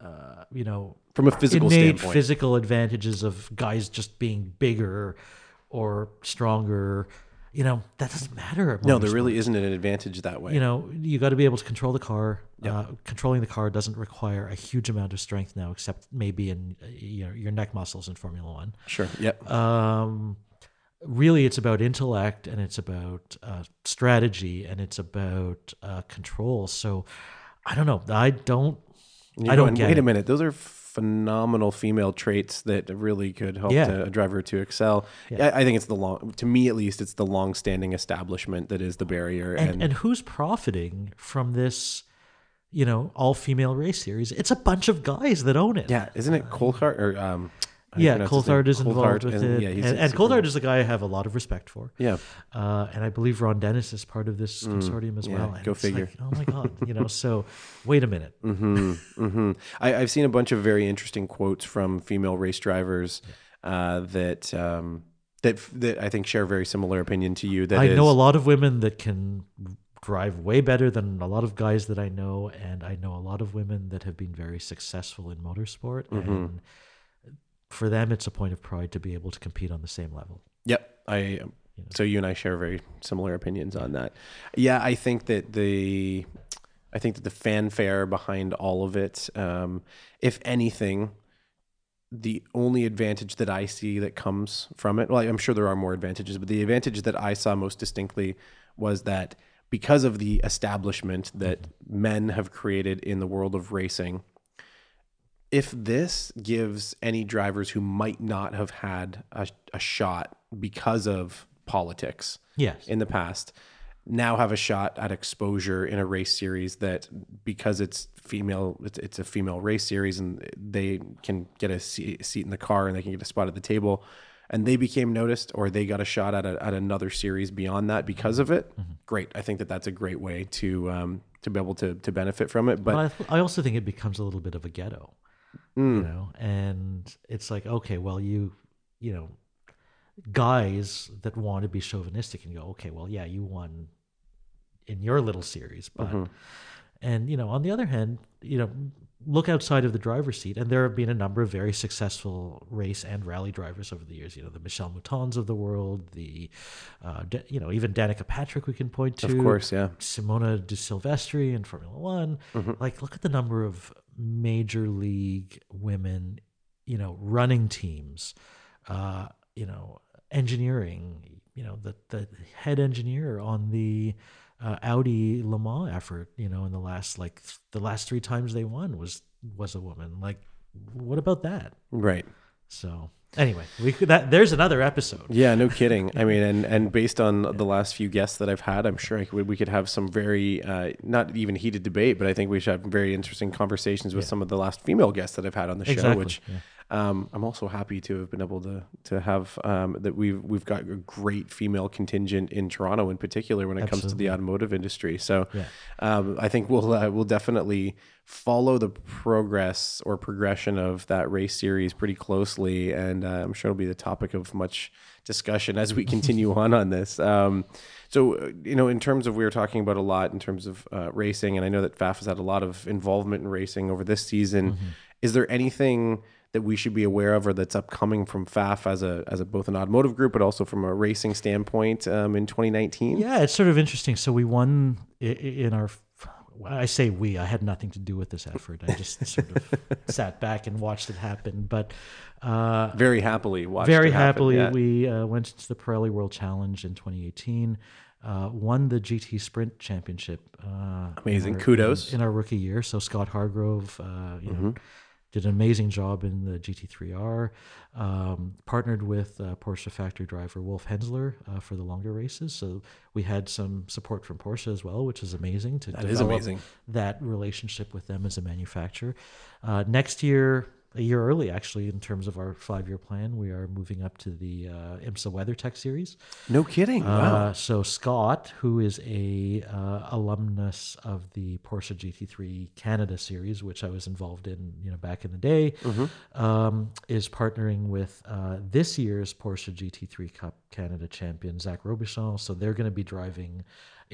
S2: uh, you know,
S1: From a physical
S2: innate
S1: standpoint.
S2: physical advantages of guys just being bigger or stronger. You know that doesn't matter. at
S1: no, there really isn't an advantage that way.
S2: You know, you got to be able to control the car. Uh, controlling the car doesn't require a huge amount of strength now, except maybe in uh, you know, your neck muscles in Formula One.
S1: sure. Yep.
S2: Um, really, it's about intellect and it's about uh, strategy and it's about uh, control. So, I don't know. I don't.
S1: You're
S2: I don't get
S1: Wait
S2: it.
S1: a minute. Those are phenomenal female traits that really could help
S2: Yeah.
S1: to, a driver to excel.
S2: Yeah.
S1: I, I think it's the long, to me at least, it's the long-standing establishment that is the barrier.
S2: and,
S1: And,
S2: and who's profiting from this you know all female race series it's a bunch of guys that own it
S1: yeah, isn't it Coulthard or um?
S2: Yeah? Coulthard is involved
S1: Coulthard,
S2: with
S1: and-
S2: it
S1: Yeah, he's
S2: and, and Coulthard is a guy I have a lot of respect for
S1: Yeah,
S2: uh, and I believe Ron Dennis is part of this consortium as
S1: Mm, yeah,
S2: well and
S1: go figure.
S2: like, oh my god you know so wait a minute
S1: hmm hmm I, I've seen a bunch of very interesting quotes from female race drivers uh, that um, that that I think share a very similar opinion to you. That
S2: I know a lot of women that can drive way better than a lot of guys that I know and I know a lot of women that have been very successful in motorsport
S1: Mm-hmm.
S2: and for them it's a point of pride to be able to compete on the same level
S1: Yep. I so you and I share very similar opinions on that. Yeah, I think that the I think that the fanfare behind all of it, um, if anything, the only advantage that I see that comes from it, well, I'm sure there are more advantages, but the advantage that I saw most distinctly was that because of the establishment that men have created in the world of racing, if this gives any drivers who might not have had a, a shot because of politics
S2: yes.
S1: in the past now have a shot at exposure in a race series that because it's female it's, it's a female race series and they can get a se- seat in the car and they can get a spot at the table and they became noticed or they got a shot at, a, at another series beyond that because of it great. I think that that's a great way to um, to be able to to benefit from it but
S2: But I, th- I also think it becomes a little bit of a ghetto,
S1: Mm.
S2: you know. And it's like, okay, well, you, you know, guys that want to be chauvinistic and go, okay, well, yeah, you won in your little series, but,
S1: Mm-hmm.
S2: and you know, on the other hand, you know, look outside of the driver's seat, and there have been a number of very successful race and rally drivers over the years. You know, the Michèle Moutons of the world, the, uh, Da- you know, even Danica Patrick we can point to.
S1: of course yeah
S2: Simona de Silvestro in Formula One.
S1: Mm-hmm.
S2: Like, look at the number of major league women, you know, running teams, uh, you know, engineering, you know, the, the head engineer on the uh, Audi Le Mans effort, you know, in the last, like, th- the last three times they won was, was a woman. Like, what about that?
S1: right
S2: So, Anyway, we could, that there's another episode.
S1: Yeah, no kidding. I mean, and and based on the last few guests that I've had, I'm sure I could, we could have some very uh, not even heated debate, but I think we should have very interesting conversations with some of the last female guests that I've had on the show.
S2: Exactly,
S1: Which
S2: yeah.
S1: Um, I'm also happy to have been able to to have um, that we've we've got a great female contingent in Toronto in particular when it comes to the automotive industry. So
S2: Yeah.
S1: um, I think we'll uh, we'll definitely follow the progress or progression of that race series pretty closely, and uh, I'm sure it'll be the topic of much discussion as we continue on on this. Um, so uh, you know, in terms of we were talking about a lot in terms of uh, racing, and I know that FAF has had a lot of involvement in racing over this season. Is there anything that we should be aware of or that's upcoming from FAF as a as a both an automotive group but also from a racing standpoint um, in 2019?
S2: Yeah, it's sort of interesting. So we won in our. I say we. I had nothing to do with this effort. I just sort of sat back and watched it happen. But uh,
S1: Very happily watched.
S2: very
S1: it happen,
S2: happily,
S1: yeah.
S2: we uh, went to the Pirelli World Challenge in 2018. Uh, won the GT Sprint Championship. Uh,
S1: Amazing.
S2: in our-
S1: Kudos.
S2: in, our rookie year. So Scott Hargrove, uh, you
S1: Mm-hmm.
S2: know, did an amazing job in the GT3R. Um, partnered with uh, Porsche factory driver Wolf Henzler uh, for the longer races. So we had some support from Porsche as well, which is amazing to
S1: That is
S2: develop
S1: amazing.
S2: that relationship with them as a manufacturer. Uh, next year, a year early actually, in terms of our five-year plan, we are moving up to the uh, IMSA WeatherTech series.
S1: No kidding. Wow.
S2: Uh, so Scott, who is a uh, alumnus of the Porsche GT3 Canada series, which I was involved in, you know, back in the day,
S1: Mm-hmm.
S2: um, is partnering with uh, this year's Porsche GT3 Cup Canada champion Zach Robichon. So they're going to be driving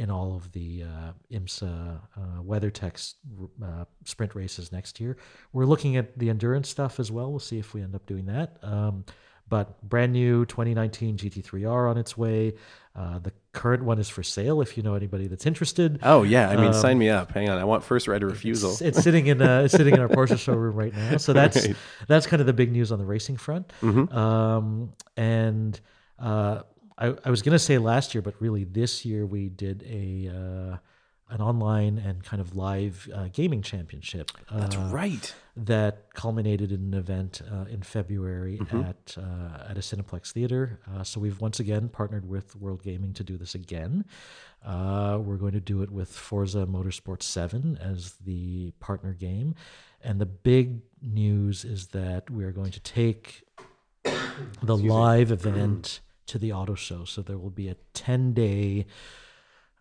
S2: in all of the uh, IMSA uh, WeatherTech uh, sprint races next year. We're looking at the endurance stuff as well. We'll see if we end up doing that. Um, but brand new 2019 GT3R on its way. Uh, the current one is for sale if you know anybody that's interested.
S1: Oh yeah, I mean,
S2: Um,
S1: sign me up. Hang on, I want first right of refusal.
S2: It's, it's sitting in uh, it's sitting in our Porsche showroom right now. So that's
S1: Right.
S2: that's kind of the big news on the racing front.
S1: Mm-hmm.
S2: Um, and uh, I, I was going to say last year, but really this year we did a uh, an online and kind of live uh, gaming championship.
S1: That's
S2: uh,
S1: right.
S2: that culminated in an event uh, in February
S1: Mm-hmm.
S2: at uh, at a Cineplex theater. Uh, so we've once again partnered with World Gaming to do this again. Uh, we're going to do it with Forza Motorsport 7 as the partner game. And the big news is that we're going to take the live event to the auto show. So there will be a 10 day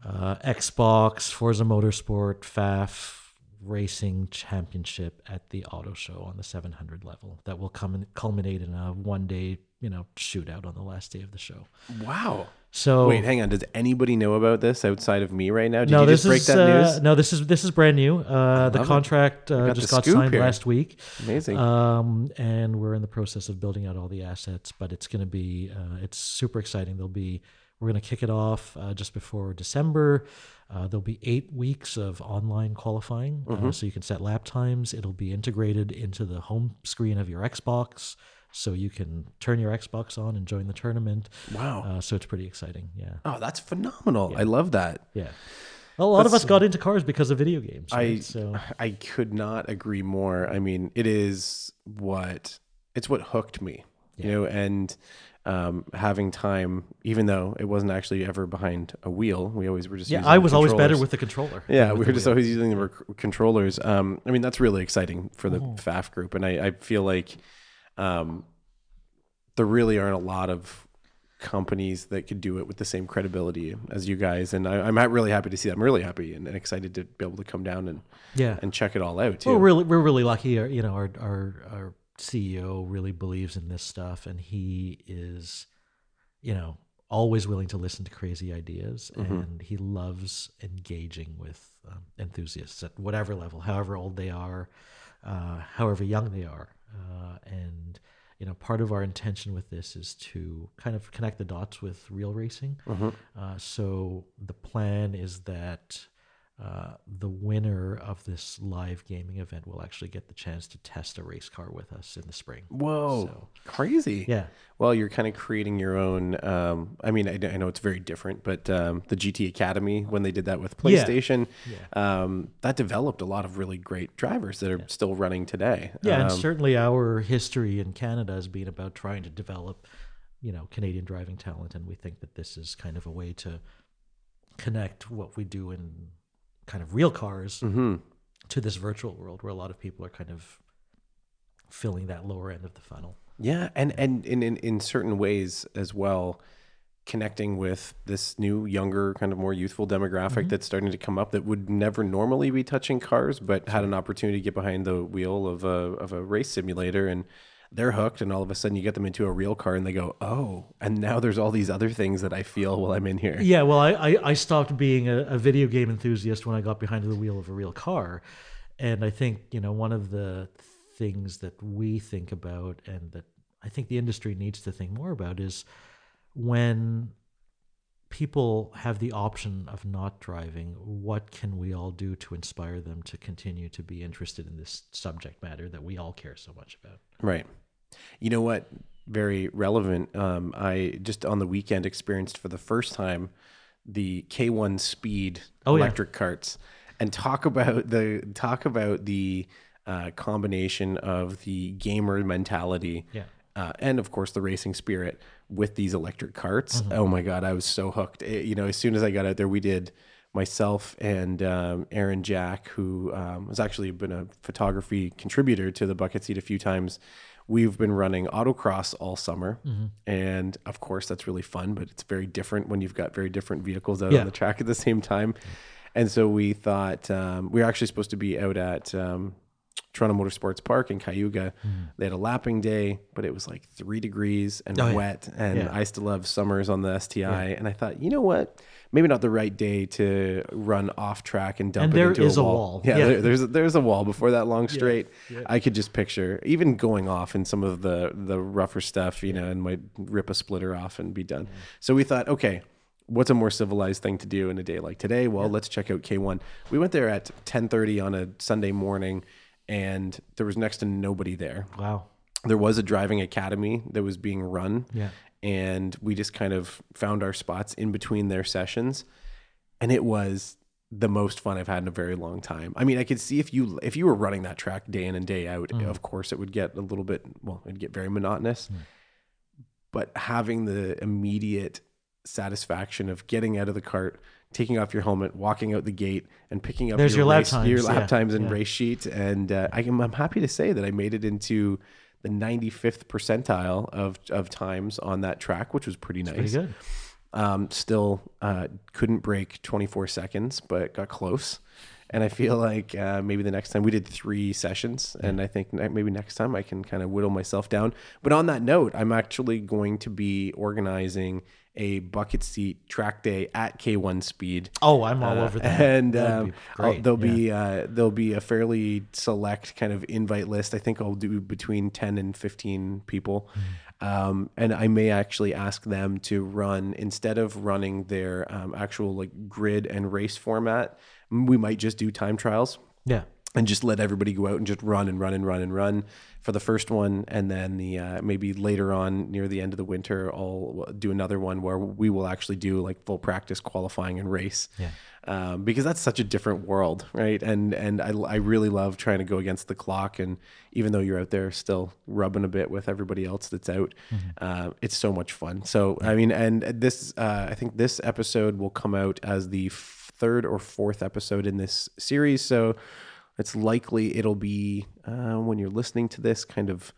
S2: uh, Xbox, Forza Motorsport, FAF racing championship at the auto show on the 700 level that will come and culminate in a one day, you know, shootout on the last day of the show.
S1: Wow.
S2: So
S1: Wait, hang on. Does anybody know about this outside of me right now? Did
S2: no,
S1: you
S2: this
S1: just break
S2: is
S1: that
S2: uh, no, this is this is brand new. Uh, the contract uh,
S1: got
S2: just
S1: the
S2: got signed
S1: here.
S2: last week.
S1: Amazing.
S2: Um, and we're in the process of building out all the assets, but it's going to be uh, it's super exciting. There'll be we're going to kick it off uh, just before December. Uh, there'll be eight weeks of online qualifying, uh, so you can set lap times. It'll be integrated into the home screen of your Xbox, so you can turn your Xbox on and join the tournament.
S1: wow.
S2: Uh, so it's pretty exciting. Yeah,
S1: oh, that's phenomenal. I love that.
S2: yeah. A lot of us got into cars because of video games.
S1: I
S2: so
S1: I could not agree more. I mean, it is what it's what hooked me, you know, and um, having time, even though it wasn't actually ever behind a wheel, we always were just
S2: yeah,
S1: using
S2: I was always better with the controller.
S1: Yeah, we were just
S2: wheel.
S1: always using the rec- controllers. Um, I mean, that's really exciting for the
S2: Oh.
S1: FAF group, and I, I feel like um, there really aren't a lot of companies that could do it with the same credibility as you guys. And I, I'm really happy to see that. I'm really happy and, and excited to be able to come down and
S2: yeah.
S1: and check it all out too.
S2: Well, really, we're really lucky. Our, you know, our, our our CEO really believes in this stuff, and he is, you know, always willing to listen to crazy ideas, and he loves engaging with um, enthusiasts at whatever level, however old they are, uh, however young they are, uh, and you know, part of our intention with this is to kind of connect the dots with real racing. Uh, so the plan is that uh, the winner of this live gaming event will actually get the chance to test a race car with us in the spring.
S1: Whoa,
S2: So-
S1: crazy!
S2: Yeah.
S1: Well, you're kind of creating your own. Um, I mean, I, I know it's very different, but um, the GT Academy, when they did that with
S2: Yeah.
S1: PlayStation, um, that developed a lot of really great drivers that are still running today.
S2: Yeah, and
S1: Um,
S2: certainly our history in Canada has been about trying to develop, you know, Canadian driving talent, and we think that this is kind of a way to connect what we do in kind of real cars
S1: mhm.
S2: to this virtual world where a lot of people are kind of filling that lower end of the funnel.
S1: Yeah, and and in, in in certain ways as well, connecting with this new, younger, kind of more youthful demographic that's starting to come up that would never normally be touching cars, but had an opportunity to get behind the wheel of a of a race simulator and. They're hooked, and all of a sudden you get them into a real car, and they go, "Oh!" And now there's all these other things that I feel while I'm in here.
S2: Yeah, well, I, I, I stopped being a, a video game enthusiast when I got behind the wheel of a real car. And I think, you know, one of the things that we think about and that I think the industry needs to think more about is when people have the option of not driving, what can we all do to inspire them to continue to be interested in this subject matter that we all care so much about?
S1: Right. You know what? Very relevant. Um, I just on the weekend experienced for the first time the K1 Speed
S2: Oh, yeah.
S1: electric carts, and talk about the talk about the uh, combination of the gamer mentality.
S2: Yeah.
S1: Uh, and of course the racing spirit with these electric carts.
S2: Mm-hmm.
S1: Oh my god, I was so hooked. It- you know, as soon as I got out there, we did myself and um, Aaron Jack, who um, has actually been a photography contributor to the bucket seat a few times. We've been running autocross all summer,
S2: Mm-hmm.
S1: and of course that's really fun. But it's very different when you've got very different vehicles out
S2: Yeah.
S1: on the track at the same time. And so we thought um, we were actually supposed to be out at um, Toronto Motorsports Park in Cayuga. They had a lapping day, but it was like three degrees and
S2: Mm. Oh, yeah.
S1: wet. And
S2: Yeah.
S1: I still love summers on the STI. And I thought, you know what? Maybe not the right day to run off track and dump
S2: And
S1: it
S2: there
S1: into
S2: is
S1: a
S2: a
S1: wall.
S2: wall.
S1: Yeah,
S2: Yeah.
S1: There, there's there's a wall before that long straight. I could just picture even going off in some of the the rougher stuff, you know, and might rip a splitter off and be done. So we thought, okay, what's a more civilized thing to do in a day like today? Well, let's check out K1. We went there at 10:30 on a Sunday morning and there was next to nobody there.
S2: Wow.
S1: There was a driving academy that was being run
S2: Yeah.
S1: and we just kind of found our spots in between their sessions and it was the most fun I've had in a very long time. I mean, I could see if you if you were running that track day in and day out, mm. of course it would get a little bit well, it'd get very monotonous. Mm. But having the immediate satisfaction of getting out of the cart, taking off your helmet, walking out the gate, and picking up
S2: There's your lap
S1: race,
S2: times,
S1: your lap
S2: yeah,
S1: times and
S2: yeah.
S1: race sheet, and uh, I am, I'm happy to say that I made it into the 95th percentile of of times on that track, which was pretty nice.
S2: Pretty good.
S1: Um, still uh, couldn't break 24 seconds, but got close. And I feel like uh, maybe the next time we did three sessions, and I think maybe next time I can kind of whittle myself down. But on that note, I'm actually going to be organizing a bucket seat track day at K1 Speed.
S2: Oh, I'm all over that.
S1: And um,
S2: be
S1: I'll- there'll
S2: Yeah.
S1: be uh, there'll be a fairly select kind of invite list. I think I'll do between ten and fifteen people,
S2: Mm-hmm.
S1: um, and I may actually ask them to run instead of running their um, actual like grid and race format. We might just do time trials
S2: Yeah.
S1: And just let everybody go out and just run and run and run and run for the first one. And then the uh, maybe later on near the end of the winter i'll do another one where we will actually do like full practice qualifying and race.
S2: Yeah.
S1: um, because that's such a different world right? And and I, I really love trying to go against the clock. And even though you're out there still rubbing a bit with everybody else that's out uh, it's so much fun. So i mean and this uh, i think this episode will come out as the third or fourth episode in this series. So it's likely it'll be uh, when you're listening to this kind of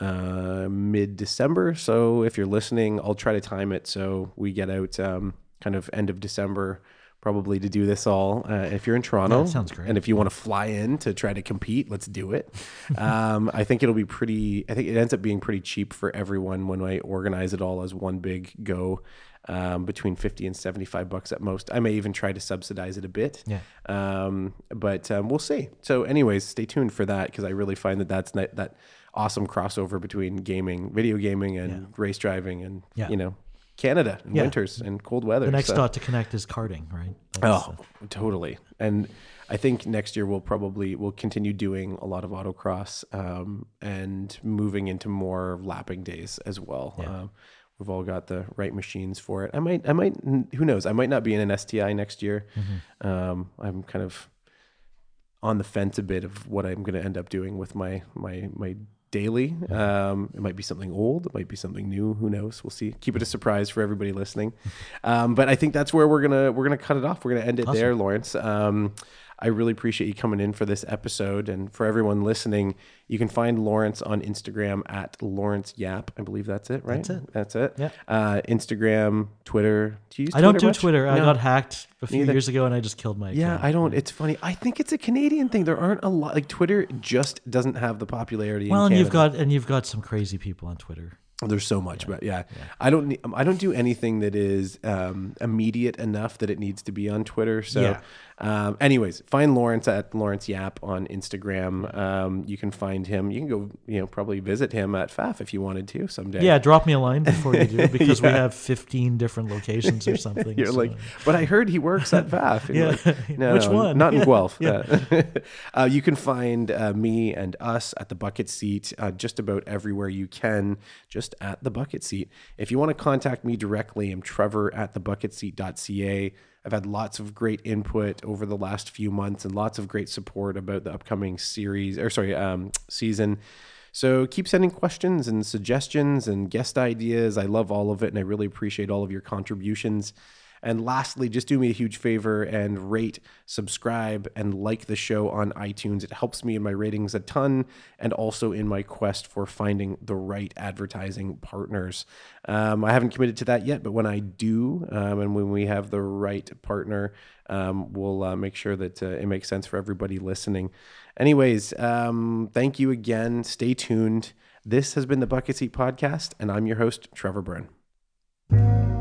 S1: uh, mid December. So if you're listening, I'll try to time it so we get out um, kind of end of December, probably to do this all. Uh, if you're in Toronto,
S2: that sounds great.
S1: And if you want to fly in to try to compete, let's do it. um, I think it'll be pretty. I think it ends up being pretty cheap for everyone when I organize it all as one big go. Um, between 50 and 75 bucks at most. I may even try to subsidize it a bit.
S2: Yeah.
S1: Um, but um, we'll see. So, anyways, stay tuned for that because I really find that that's that awesome crossover between gaming, video gaming, and race driving, and
S2: Yeah.
S1: you know, Canada and
S2: Yeah.
S1: winters and cold weather.
S2: The next
S1: so-
S2: dot to connect is karting, right? That's,
S1: Oh, totally. And I think next year we'll probably we'll continue doing a lot of autocross um, and moving into more lapping days as well. Um, we've all got the right machines for it. I might, I might, who knows? I might not be in an STI next year. Um, I'm kind of on the fence a bit of what I'm going to end up doing with my my my daily. Um, it might be something old. It might be something new. Who knows? We'll see. Keep it a surprise for everybody listening. Um, but I think that's where we're gonna we're gonna cut it off. We're gonna end it there, Laurance. Um, I really appreciate you coming in for this episode, and for everyone listening, you can find Laurance on Instagram at Laurance Yap. I believe that's it, right?
S2: That's it.
S1: That's it.
S2: Yeah.
S1: Uh, Instagram, Twitter. Do you
S2: I don't
S1: Twitter
S2: do
S1: much?
S2: Twitter. I got hacked a few
S1: Neither.
S2: years ago, and I just killed my
S1: Yeah,
S2: account.
S1: I don't. It's funny. I think it's a Canadian thing. There aren't a lot. Like Twitter just doesn't have the popularity.
S2: Well,
S1: in
S2: and you've got and you've got some crazy people on Twitter.
S1: There's so much, but yeah, I don't. I don't do anything that is um, immediate enough that it needs to be on Twitter. So,
S2: Yeah.
S1: Um, anyways, find Laurance at Laurance Yap on Instagram. Um, you can find him. You can go, you know, probably visit him at FAF if you wanted to someday.
S2: Yeah, drop me a line before you do because we have 15 different locations or something.
S1: You're
S2: so-
S1: like, but I heard he works at FAF.
S2: Yeah.
S1: like, no,
S2: Which one?
S1: Not in Guelph. Uh, uh, you can find uh, me and us at the bucket seat uh, just about everywhere you can, just at the bucket seat. If you want to contact me directly, I'm Trevor at thebucketseat.ca. I've had lots of great input over the last few months and lots of great support about the upcoming series or sorry um, season. So keep sending questions and suggestions and guest ideas. I love all of it and I really appreciate all of your contributions. And lastly, just do me a huge favor and rate, subscribe, and like the show on iTunes. It helps me in my ratings a ton and also in my quest for finding the right advertising partners. Um, I haven't committed to that yet, but when I do, um, and when we have the right partner, um, we'll uh, make sure that uh, it makes sense for everybody listening. Anyways, um, thank you again. Stay tuned. This has been the Bucket Seat Podcast, and I'm your host, Trevor Byrne.